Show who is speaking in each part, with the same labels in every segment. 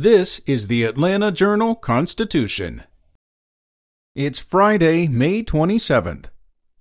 Speaker 1: This is the Atlanta Journal Constitution. It's Friday, May 27th.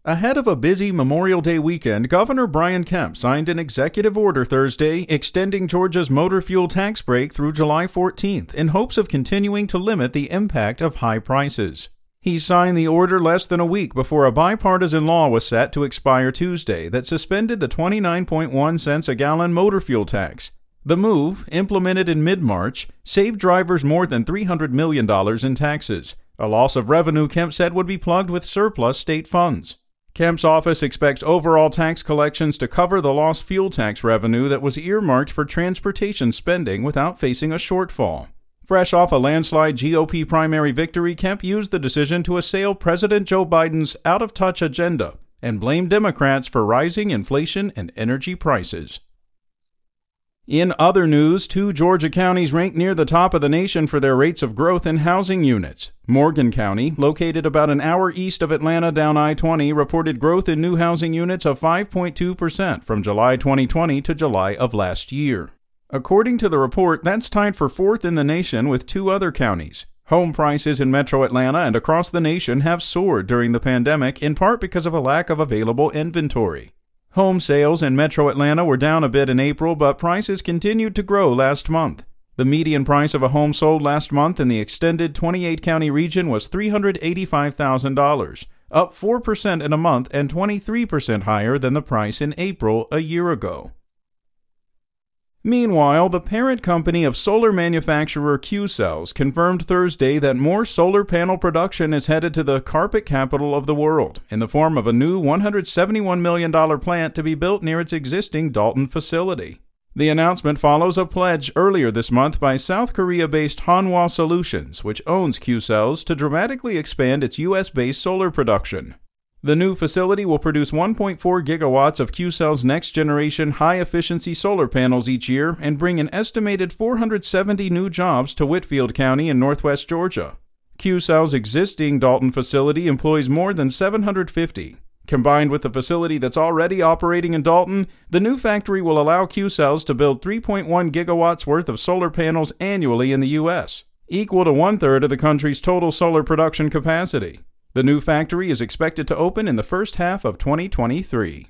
Speaker 1: Ahead of a busy Memorial Day weekend, Governor Brian Kemp signed an executive order Thursday extending Georgia's motor fuel tax break through July 14th in hopes of continuing to limit the impact of high prices. He signed the order less than a week before a bipartisan law was set to expire Tuesday that suspended the 29.1 cents a gallon motor fuel tax the move, implemented in mid March, saved drivers more than $300 million in taxes, a loss of revenue Kemp said would be plugged with surplus state funds. Kemp's office expects overall tax collections to cover the lost fuel tax revenue that was earmarked for transportation spending without facing a shortfall. Fresh off a landslide GOP primary victory, Kemp used the decision to assail President Joe Biden's out of touch agenda and blame Democrats for rising inflation and energy prices. In other news, two Georgia counties rank near the top of the nation for their rates of growth in housing units. Morgan County, located about an hour east of Atlanta down I 20, reported growth in new housing units of 5.2% from July 2020 to July of last year. According to the report, that's tied for fourth in the nation with two other counties. Home prices in metro Atlanta and across the nation have soared during the pandemic, in part because of a lack of available inventory. Home sales in metro Atlanta were down a bit in April, but prices continued to grow last month. The median price of a home sold last month in the extended 28 county region was $385,000, up 4% in a month and 23% higher than the price in April a year ago. Meanwhile, the parent company of solar manufacturer Qcells confirmed Thursday that more solar panel production is headed to the carpet capital of the world in the form of a new $171 million plant to be built near its existing Dalton facility. The announcement follows a pledge earlier this month by South Korea based Hanwha Solutions, which owns Qcells, to dramatically expand its U.S. based solar production. The new facility will produce 1.4 gigawatts of Qcells next generation high efficiency solar panels each year and bring an estimated 470 new jobs to Whitfield County in northwest Georgia. Qcells' existing Dalton facility employs more than 750. Combined with the facility that's already operating in Dalton, the new factory will allow Qcells to build 3.1 gigawatts worth of solar panels annually in the U.S., equal to one third of the country's total solar production capacity. The new factory is expected to open in the first half of 2023.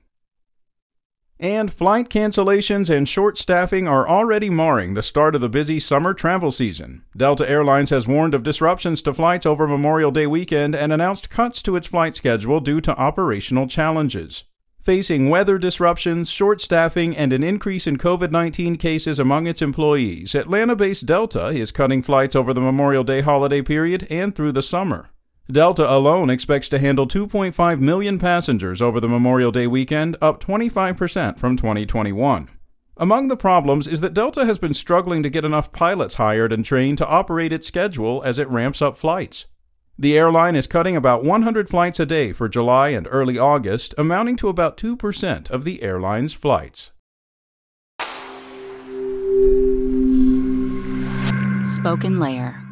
Speaker 1: And flight cancellations and short staffing are already marring the start of the busy summer travel season. Delta Airlines has warned of disruptions to flights over Memorial Day weekend and announced cuts to its flight schedule due to operational challenges. Facing weather disruptions, short staffing, and an increase in COVID 19 cases among its employees, Atlanta based Delta is cutting flights over the Memorial Day holiday period and through the summer. Delta alone expects to handle 2.5 million passengers over the Memorial Day weekend, up 25% from 2021. Among the problems is that Delta has been struggling to get enough pilots hired and trained to operate its schedule as it ramps up flights. The airline is cutting about 100 flights a day for July and early August, amounting to about 2% of the airline's flights.
Speaker 2: Spoken Layer